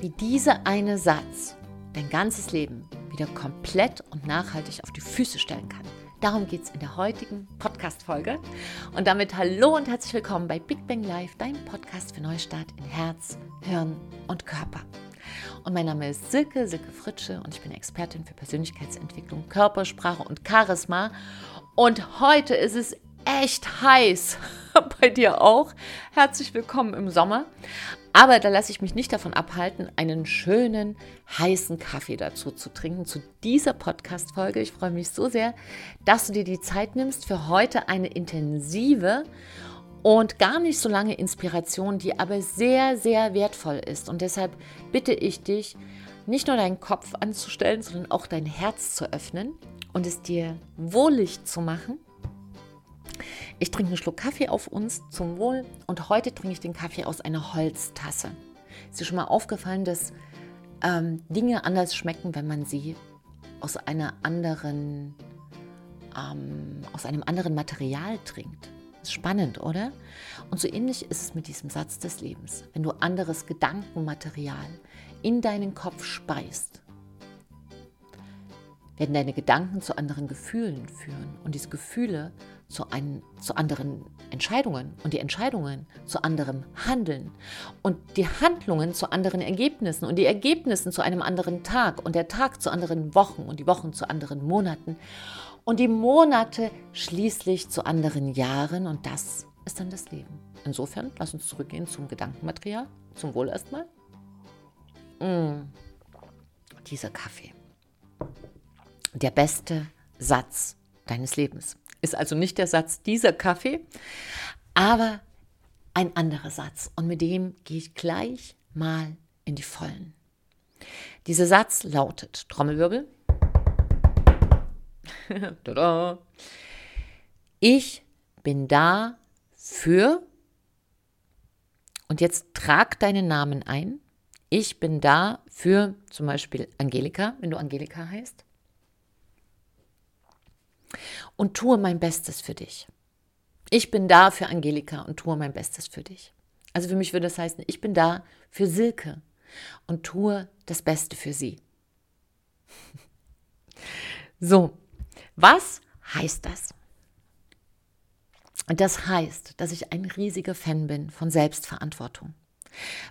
wie dieser eine Satz dein ganzes Leben wieder komplett und nachhaltig auf die Füße stellen kann. Darum geht es in der heutigen Podcast-Folge. Und damit hallo und herzlich willkommen bei Big Bang Live, deinem Podcast für Neustart in Herz, Hirn und Körper. Und mein Name ist Silke, Silke Fritsche und ich bin Expertin für Persönlichkeitsentwicklung, Körpersprache und Charisma. Und heute ist es echt heiß. Bei dir auch. Herzlich willkommen im Sommer. Aber da lasse ich mich nicht davon abhalten, einen schönen, heißen Kaffee dazu zu trinken, zu dieser Podcast-Folge. Ich freue mich so sehr, dass du dir die Zeit nimmst für heute eine intensive und gar nicht so lange Inspiration, die aber sehr, sehr wertvoll ist. Und deshalb bitte ich dich, nicht nur deinen Kopf anzustellen, sondern auch dein Herz zu öffnen und es dir wohlig zu machen ich trinke einen Schluck Kaffee auf uns zum Wohl und heute trinke ich den Kaffee aus einer Holztasse. Ist dir schon mal aufgefallen, dass ähm, Dinge anders schmecken, wenn man sie aus einer anderen, ähm, aus einem anderen Material trinkt? Ist spannend, oder? Und so ähnlich ist es mit diesem Satz des Lebens. Wenn du anderes Gedankenmaterial in deinen Kopf speist, werden deine Gedanken zu anderen Gefühlen führen und diese Gefühle zu, ein, zu anderen Entscheidungen und die Entscheidungen zu anderem Handeln und die Handlungen zu anderen Ergebnissen und die Ergebnissen zu einem anderen Tag und der Tag zu anderen Wochen und die Wochen zu anderen Monaten und die Monate schließlich zu anderen Jahren und das ist dann das Leben. Insofern, lass uns zurückgehen zum Gedankenmaterial, zum Wohl erstmal. Mmh, dieser Kaffee. Der beste Satz deines Lebens. Ist also nicht der Satz dieser Kaffee, aber ein anderer Satz. Und mit dem gehe ich gleich mal in die Vollen. Dieser Satz lautet, Trommelwirbel, ich bin da für, und jetzt trag deinen Namen ein, ich bin da für zum Beispiel Angelika, wenn du Angelika heißt und tue mein Bestes für dich. Ich bin da für Angelika und tue mein Bestes für dich. Also für mich würde das heißen, ich bin da für Silke und tue das Beste für sie. so, was heißt das? Das heißt, dass ich ein riesiger Fan bin von Selbstverantwortung.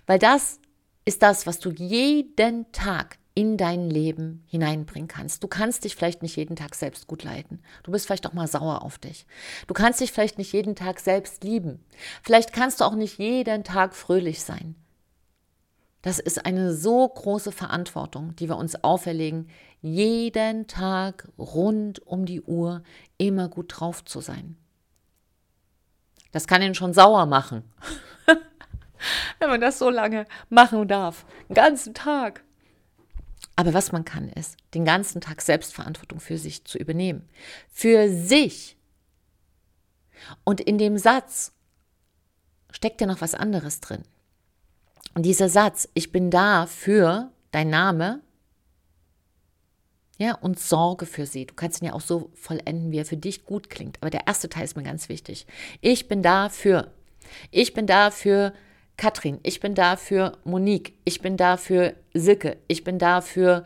Weil das ist das, was du jeden Tag in dein Leben hineinbringen kannst. Du kannst dich vielleicht nicht jeden Tag selbst gut leiden. Du bist vielleicht auch mal sauer auf dich. Du kannst dich vielleicht nicht jeden Tag selbst lieben. Vielleicht kannst du auch nicht jeden Tag fröhlich sein. Das ist eine so große Verantwortung, die wir uns auferlegen, jeden Tag rund um die Uhr immer gut drauf zu sein. Das kann ihn schon sauer machen, wenn man das so lange machen darf. Den ganzen Tag. Aber was man kann, ist, den ganzen Tag Selbstverantwortung für sich zu übernehmen. Für sich. Und in dem Satz steckt ja noch was anderes drin. Und dieser Satz, ich bin da für dein Name, ja, und sorge für sie. Du kannst ihn ja auch so vollenden, wie er für dich gut klingt. Aber der erste Teil ist mir ganz wichtig. Ich bin da für. Ich bin da für Katrin, ich bin da für Monique, ich bin da für Silke, ich bin da für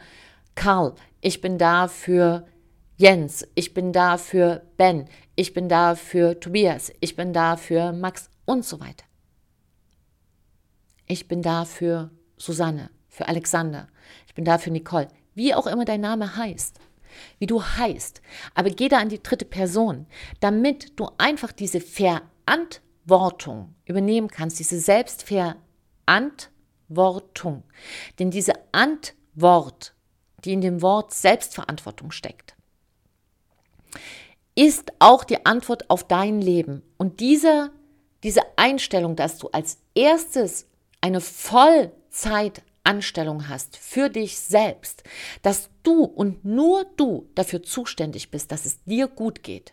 Karl, ich bin da für Jens, ich bin da für Ben, ich bin da für Tobias, ich bin da für Max und so weiter. Ich bin da für Susanne, für Alexander, ich bin da für Nicole, wie auch immer dein Name heißt wie du heißt. Aber geh da an die dritte Person, damit du einfach diese Verantwortung Verantwortung übernehmen kannst, diese Selbstverantwortung. Denn diese Antwort, die in dem Wort Selbstverantwortung steckt, ist auch die Antwort auf dein Leben. Und diese, diese Einstellung, dass du als erstes eine Vollzeitanstellung hast für dich selbst, dass du und nur du dafür zuständig bist, dass es dir gut geht,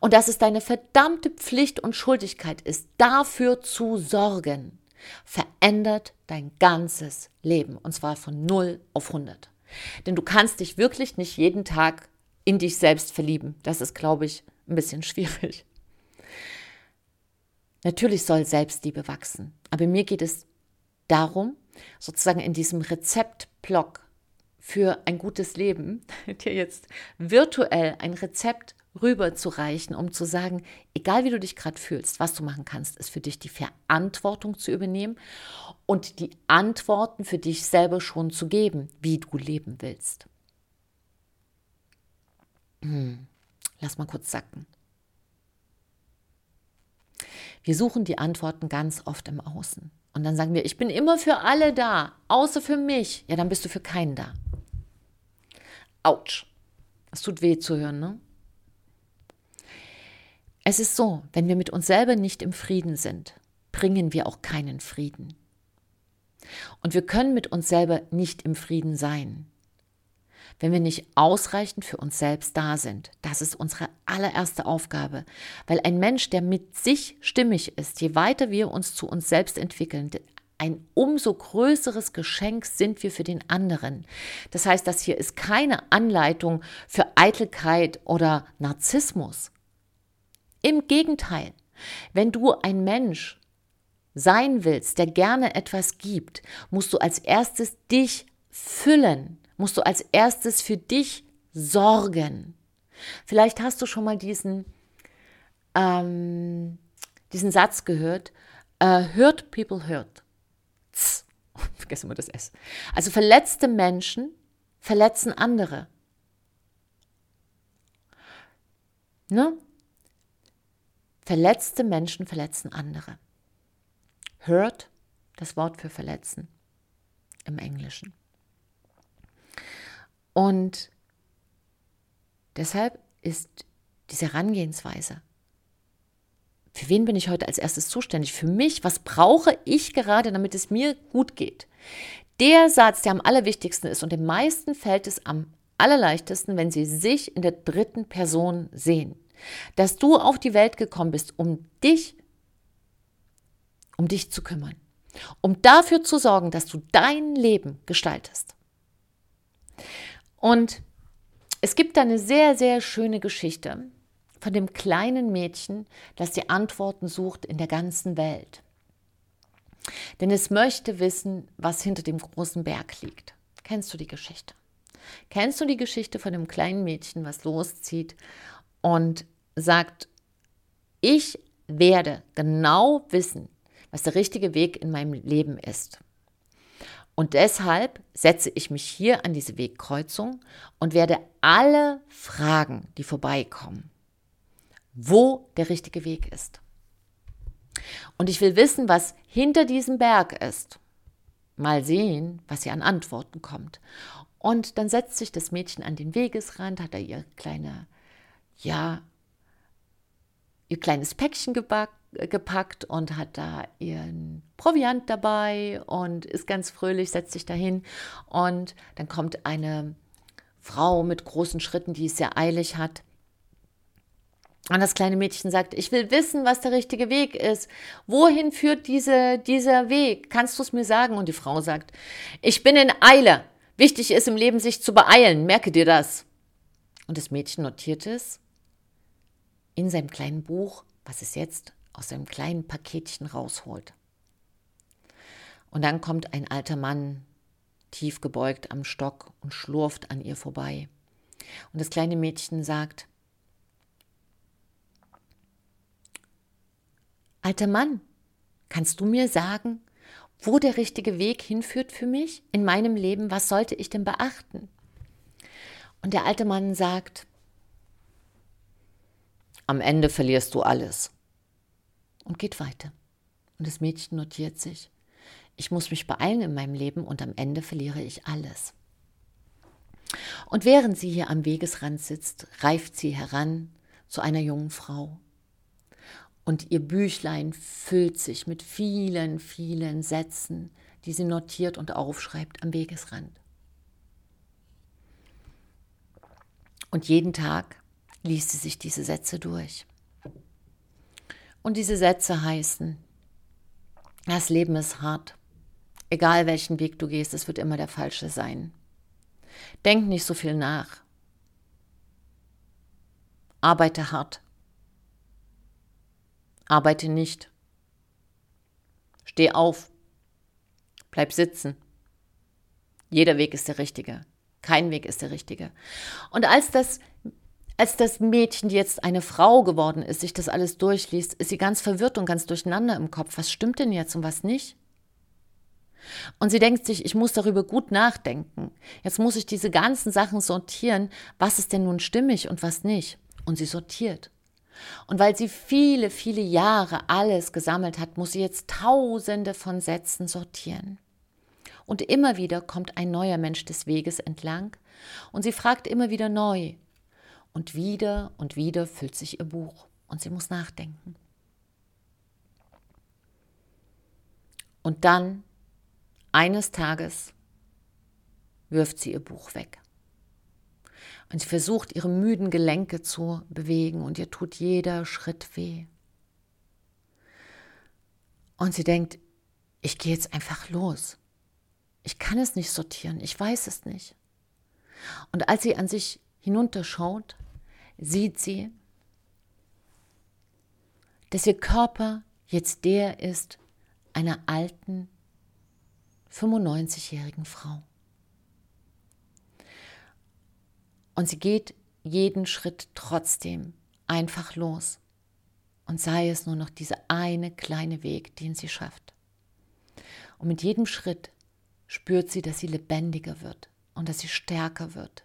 und dass es deine verdammte Pflicht und Schuldigkeit ist, dafür zu sorgen, verändert dein ganzes Leben und zwar von 0 auf 100. Denn du kannst dich wirklich nicht jeden Tag in dich selbst verlieben. Das ist, glaube ich, ein bisschen schwierig. Natürlich soll Selbstliebe wachsen, aber mir geht es darum, sozusagen in diesem Rezeptblock für ein gutes Leben, dir jetzt virtuell ein Rezept rüberzureichen, um zu sagen, egal wie du dich gerade fühlst, was du machen kannst, ist für dich die Verantwortung zu übernehmen und die Antworten für dich selber schon zu geben, wie du leben willst. Hm. Lass mal kurz sacken. Wir suchen die Antworten ganz oft im Außen. Und dann sagen wir, ich bin immer für alle da, außer für mich. Ja, dann bist du für keinen da. Autsch. Es tut weh zu hören, ne? Es ist so, wenn wir mit uns selber nicht im Frieden sind, bringen wir auch keinen Frieden. Und wir können mit uns selber nicht im Frieden sein, wenn wir nicht ausreichend für uns selbst da sind. Das ist unsere allererste Aufgabe, weil ein Mensch, der mit sich stimmig ist, je weiter wir uns zu uns selbst entwickeln, ein umso größeres Geschenk sind wir für den anderen. Das heißt, das hier ist keine Anleitung für Eitelkeit oder Narzissmus. Im Gegenteil, wenn du ein Mensch sein willst, der gerne etwas gibt, musst du als erstes dich füllen, musst du als erstes für dich sorgen. Vielleicht hast du schon mal diesen, ähm, diesen Satz gehört, uh, hurt people hurt. Tss. Vergessen wir das S. Also verletzte Menschen verletzen andere. Ne? Verletzte Menschen verletzen andere. Hurt, das Wort für verletzen im Englischen. Und deshalb ist diese Herangehensweise, für wen bin ich heute als erstes zuständig? Für mich, was brauche ich gerade, damit es mir gut geht? Der Satz, der am allerwichtigsten ist und den meisten fällt es am allerleichtesten, wenn sie sich in der dritten Person sehen dass du auf die Welt gekommen bist, um dich, um dich zu kümmern, um dafür zu sorgen, dass du dein Leben gestaltest. Und es gibt eine sehr, sehr schöne Geschichte von dem kleinen Mädchen, das die Antworten sucht in der ganzen Welt. Denn es möchte wissen, was hinter dem großen Berg liegt. Kennst du die Geschichte? Kennst du die Geschichte von dem kleinen Mädchen, was loszieht und sagt, ich werde genau wissen, was der richtige Weg in meinem Leben ist. Und deshalb setze ich mich hier an diese Wegkreuzung und werde alle Fragen, die vorbeikommen, wo der richtige Weg ist. Und ich will wissen, was hinter diesem Berg ist. Mal sehen, was hier an Antworten kommt. Und dann setzt sich das Mädchen an den Wegesrand, hat da ihr kleine, ja, ihr kleines Päckchen gebackt, gepackt und hat da ihren Proviant dabei und ist ganz fröhlich, setzt sich dahin und dann kommt eine Frau mit großen Schritten, die es sehr eilig hat. Und das kleine Mädchen sagt, ich will wissen, was der richtige Weg ist. Wohin führt diese, dieser Weg? Kannst du es mir sagen? Und die Frau sagt, ich bin in Eile. Wichtig ist im Leben, sich zu beeilen. Merke dir das. Und das Mädchen notiert es in seinem kleinen Buch, was es jetzt aus seinem kleinen Paketchen rausholt. Und dann kommt ein alter Mann, tief gebeugt am Stock und schlurft an ihr vorbei. Und das kleine Mädchen sagt, Alter Mann, kannst du mir sagen, wo der richtige Weg hinführt für mich in meinem Leben? Was sollte ich denn beachten? Und der alte Mann sagt, am Ende verlierst du alles. Und geht weiter. Und das Mädchen notiert sich. Ich muss mich beeilen in meinem Leben und am Ende verliere ich alles. Und während sie hier am Wegesrand sitzt, reift sie heran zu einer jungen Frau. Und ihr Büchlein füllt sich mit vielen, vielen Sätzen, die sie notiert und aufschreibt am Wegesrand. Und jeden Tag liest sie sich diese Sätze durch. Und diese Sätze heißen, das Leben ist hart. Egal welchen Weg du gehst, es wird immer der falsche sein. Denk nicht so viel nach. Arbeite hart. Arbeite nicht. Steh auf. Bleib sitzen. Jeder Weg ist der richtige. Kein Weg ist der richtige. Und als das, als das Mädchen, die jetzt eine Frau geworden ist, sich das alles durchliest, ist sie ganz verwirrt und ganz durcheinander im Kopf. Was stimmt denn jetzt und was nicht? Und sie denkt sich, ich muss darüber gut nachdenken. Jetzt muss ich diese ganzen Sachen sortieren. Was ist denn nun stimmig und was nicht? Und sie sortiert. Und weil sie viele, viele Jahre alles gesammelt hat, muss sie jetzt tausende von Sätzen sortieren. Und immer wieder kommt ein neuer Mensch des Weges entlang und sie fragt immer wieder neu. Und wieder und wieder füllt sich ihr Buch und sie muss nachdenken. Und dann, eines Tages, wirft sie ihr Buch weg. Und sie versucht, ihre müden Gelenke zu bewegen und ihr tut jeder Schritt weh. Und sie denkt, ich gehe jetzt einfach los. Ich kann es nicht sortieren, ich weiß es nicht. Und als sie an sich hinunterschaut, sieht sie, dass ihr Körper jetzt der ist einer alten, 95-jährigen Frau. Und sie geht jeden Schritt trotzdem einfach los. Und sei es nur noch dieser eine kleine Weg, den sie schafft. Und mit jedem Schritt spürt sie, dass sie lebendiger wird und dass sie stärker wird.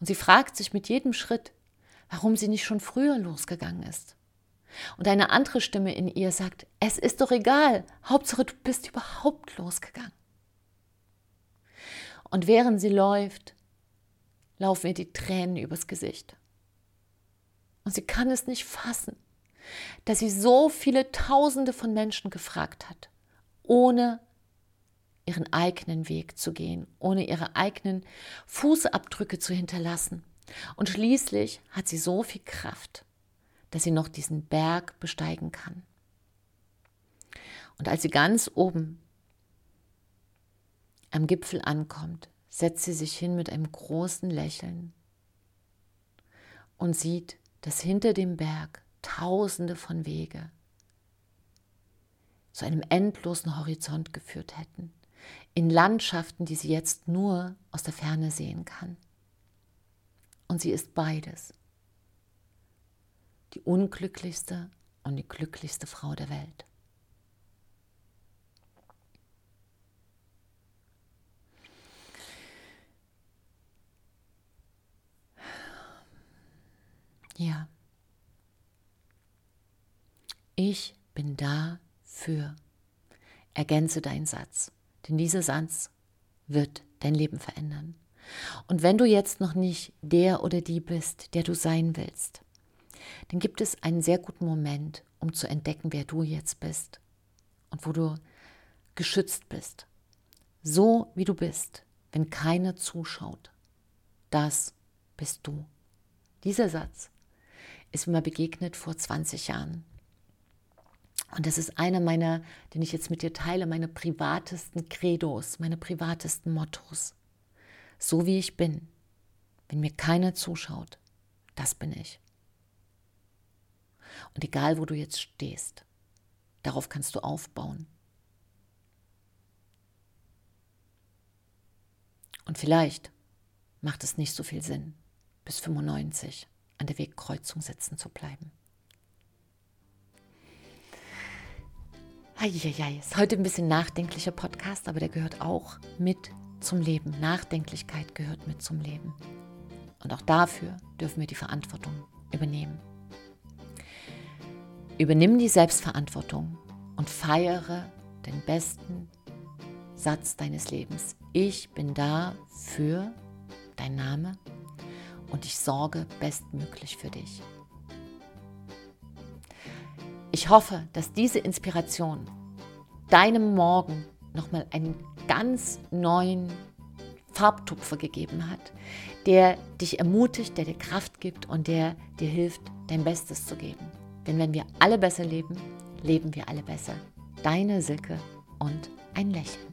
Und sie fragt sich mit jedem Schritt, warum sie nicht schon früher losgegangen ist. Und eine andere Stimme in ihr sagt, es ist doch egal, Hauptsache du bist überhaupt losgegangen. Und während sie läuft, laufen ihr die Tränen übers Gesicht. Und sie kann es nicht fassen, dass sie so viele Tausende von Menschen gefragt hat, ohne ihren eigenen Weg zu gehen, ohne ihre eigenen Fußabdrücke zu hinterlassen. Und schließlich hat sie so viel Kraft, dass sie noch diesen Berg besteigen kann. Und als sie ganz oben am Gipfel ankommt, setzt sie sich hin mit einem großen Lächeln und sieht, dass hinter dem Berg tausende von Wege zu einem endlosen Horizont geführt hätten, in Landschaften, die sie jetzt nur aus der Ferne sehen kann. Und sie ist beides, die unglücklichste und die glücklichste Frau der Welt. Ja. Ich bin da für. Ergänze deinen Satz, denn dieser Satz wird dein Leben verändern. Und wenn du jetzt noch nicht der oder die bist, der du sein willst, dann gibt es einen sehr guten Moment, um zu entdecken, wer du jetzt bist und wo du geschützt bist. So wie du bist, wenn keiner zuschaut. Das bist du. Dieser Satz ist mir begegnet vor 20 Jahren. Und das ist einer meiner, den ich jetzt mit dir teile, meine privatesten Credos, meine privatesten Mottos. So wie ich bin, wenn mir keiner zuschaut, das bin ich. Und egal, wo du jetzt stehst, darauf kannst du aufbauen. Und vielleicht macht es nicht so viel Sinn bis 95 an der Wegkreuzung sitzen zu bleiben. Eieiei, ist heute ein bisschen nachdenklicher Podcast, aber der gehört auch mit zum Leben. Nachdenklichkeit gehört mit zum Leben. Und auch dafür dürfen wir die Verantwortung übernehmen. Übernimm die Selbstverantwortung und feiere den besten Satz deines Lebens. Ich bin da für dein Name, und ich sorge bestmöglich für dich. Ich hoffe, dass diese Inspiration deinem Morgen nochmal einen ganz neuen Farbtupfer gegeben hat, der dich ermutigt, der dir Kraft gibt und der dir hilft, dein Bestes zu geben. Denn wenn wir alle besser leben, leben wir alle besser. Deine Silke und ein Lächeln.